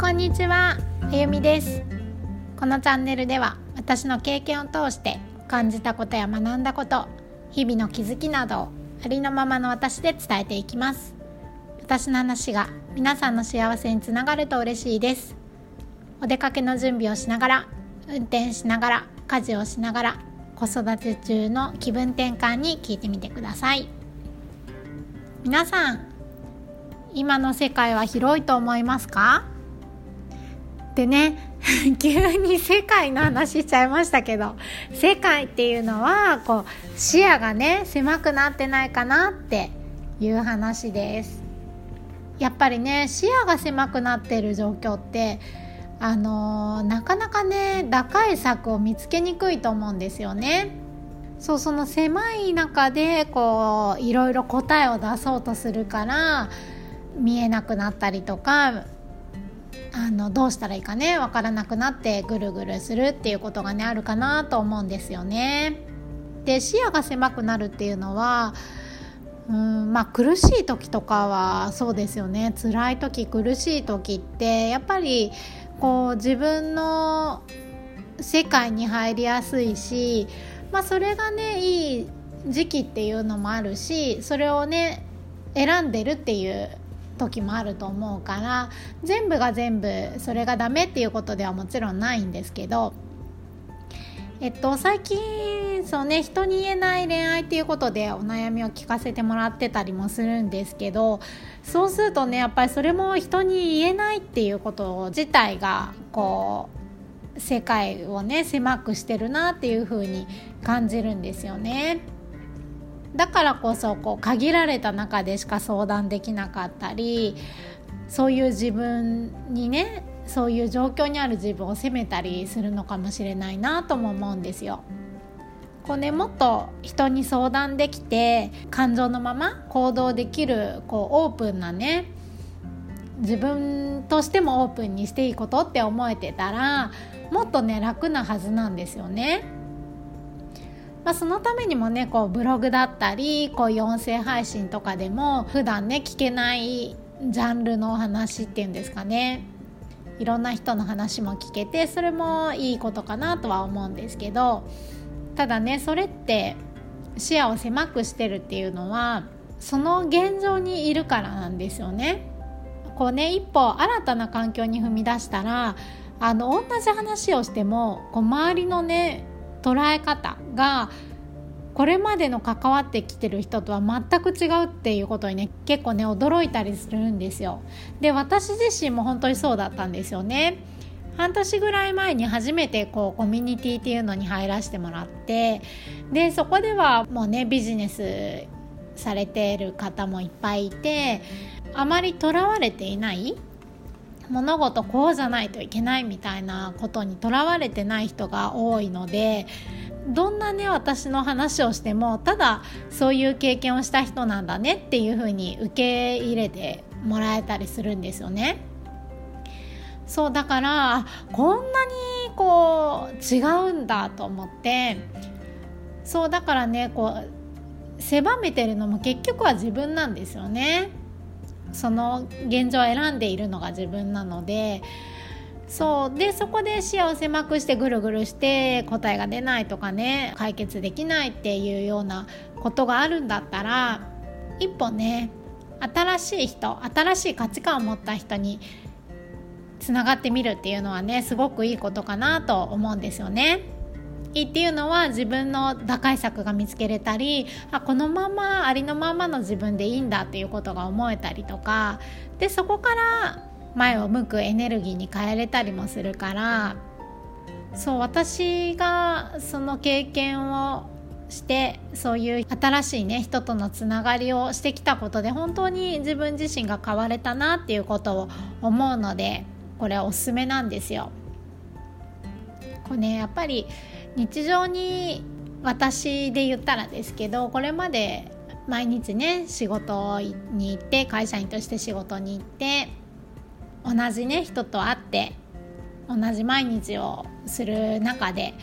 こんにちは、あゆみです。このチャンネルでは私の経験を通して感じたことや学んだこと日々の気づきなどをありのままの私で伝えていきます。私の話が皆さんの幸せにつながると嬉しいです。お出かけの準備をしながら運転しながら家事をしながら子育て中の気分転換に聞いてみてください。皆さん今の世界は広いと思いますか？でね 急に世界の話しちゃいましたけど世界っていうのはこう視野がね狭くなってないかなっていう話です。やっぱりね視野が狭くなってる状況ってあのー、なかなかね打開策を見つけにくいと思うんですよね。そうその狭い中でこういろいろ答えを出そうとするから見えなくなったりとかあのどうしたらいいかね分からなくなってぐるぐるするっていうことがねあるかなと思うんですよね。で視野が狭くなるっていうのはうんまあ苦しい時とかはそうですよね辛い時苦しい時ってやっぱりこう自分の世界に入りやすいし、まあ、それがねいい時期っていうのもあるしそれをね選んでるっていう時もあると思うから全部が全部それがダメっていうことではもちろんないんですけどえっと最近そうね人に言えない恋愛っていうことでお悩みを聞かせてもらってたりもするんですけどそうするとねやっぱりそれも人に言えないっていうこと自体がこう世界をね狭くしてるなっていう風に感じるんですよね。だからこそこう限られた中でしか相談できなかったりそういう自分にねそういう状況にある自分を責めたりするのかもしれないなとも思うんですよ。こうね、もっと人に相談できて感情のまま行動できるこうオープンなね自分としてもオープンにしていいことって思えてたらもっとね楽なはずなんですよね。まあ、そのためにもねこうブログだったりこういう音声配信とかでも普段ね聞けないジャンルの話っていうんですかねいろんな人の話も聞けてそれもいいことかなとは思うんですけどただねそれって視野を狭くしてるっていうのはその現状にいるからなんですよね。こうね一歩新たな環境に踏み出したらあの同じ話をしてもこう周りのね捉え方がこれまでの関わってきてる人とは全く違うっていうことにね結構ね驚いたりするんですよ。で私自身も本当にそうだったんですよね。半年ぐらい前に初めてこうコミュニティっていうのに入らせてもらってでそこではもうねビジネスされている方もいっぱいいてあまりとらわれていない物事こうじゃないといけないみたいなことにとらわれてない人が多いのでどんなね私の話をしてもただそういう経験をした人なんだねっていうふうに受け入れてもらえたりするんですよね。そうだからこんなにこう違うんだと思ってそうだからねこう狭めてるのも結局は自分なんですよね。その現状を選んでいるのが自分なのでそうでそこで視野を狭くしてぐるぐるして答えが出ないとかね解決できないっていうようなことがあるんだったら一歩ね新しい人新しい価値観を持った人につながってみるっていうのはねすごくいいことかなと思うんですよね。いいっていうのは自分の打開策が見つけれたりあこのままありのままの自分でいいんだっていうことが思えたりとかでそこから前を向くエネルギーに変えれたりもするからそう私がその経験をしてそういう新しいね人とのつながりをしてきたことで本当に自分自身が変われたなっていうことを思うのでこれおすすめなんですよ。これねやっぱり日常に私で言ったらですけどこれまで毎日ね仕事に行って会社員として仕事に行って同じね人と会って同じ毎日をする中で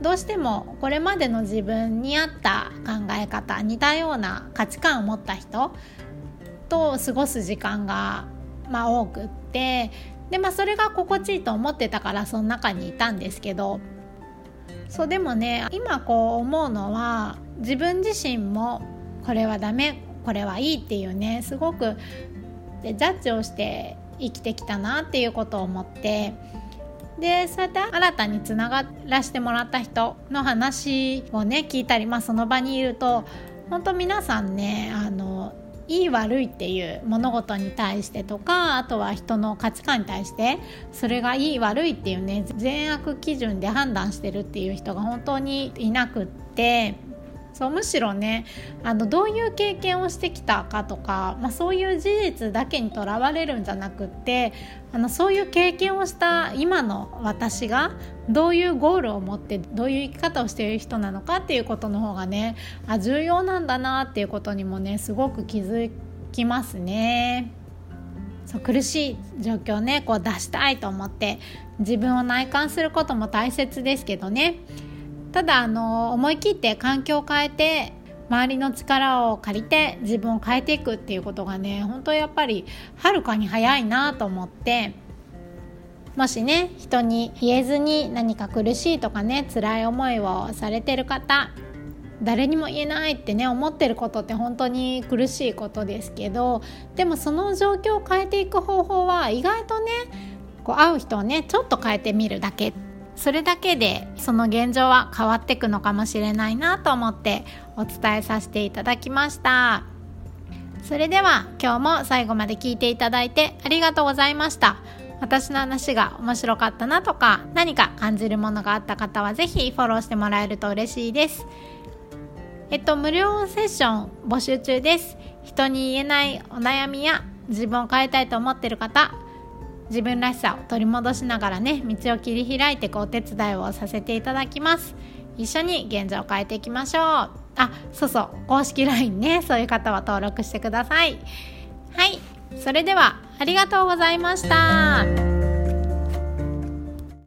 どうしてもこれまでの自分に合った考え方似たような価値観を持った人と過ごす時間が、まあ、多くってでまあそれが心地いいと思ってたからその中にいたんですけど。そうでもね今こう思うのは自分自身もこれはダメこれはいいっていうねすごくジャッジをして生きてきたなっていうことを思って。でそうやって新たにつながらせてもらった人の話をね聞いたり、まあ、その場にいると本当皆さんねあのいい悪いっていう物事に対してとかあとは人の価値観に対してそれがいい悪いっていうね善悪基準で判断してるっていう人が本当にいなくってそうむしろねあのどういう経験をしてきたかとか、まあ、そういう事実だけにとらわれるんじゃなくってあのそういう経験をした今の私がどういうゴールを持ってどういう生き方をしている人なのかっていうことの方がねあ重要なんだなっていうことにもねすごく気づきますね。そう苦しい状況をねこう出したいと思って自分を内観することも大切ですけどねただあの思い切って環境を変えて周りの力を借りて自分を変えていくっていうことがね本当やっぱりはるかに早いなと思ってもしね人に言えずに何か苦しいとかね辛い思いをされてる方誰にも言えないってね思ってることって本当に苦しいことですけどでもその状況を変えていく方法は意外とねこう会う人をねちょっと変えてみるだけっそれだけでその現状は変わっていくのかもしれないなと思ってお伝えさせていただきました。それでは今日も最後まで聞いていただいてありがとうございました。私の話が面白かったなとか何か感じるものがあった方は是非フォローしてもらえると嬉しいです。えっと無料セッション募集中です。人に言えないお悩みや自分を変えたいと思っている方自分らしさを取り戻しながらね道を切り開いていくお手伝いをさせていただきます。一緒に現状を変えていきましょう。あそうそう公式 LINE ねそういう方は登録してください。はいそれではありがとうございました。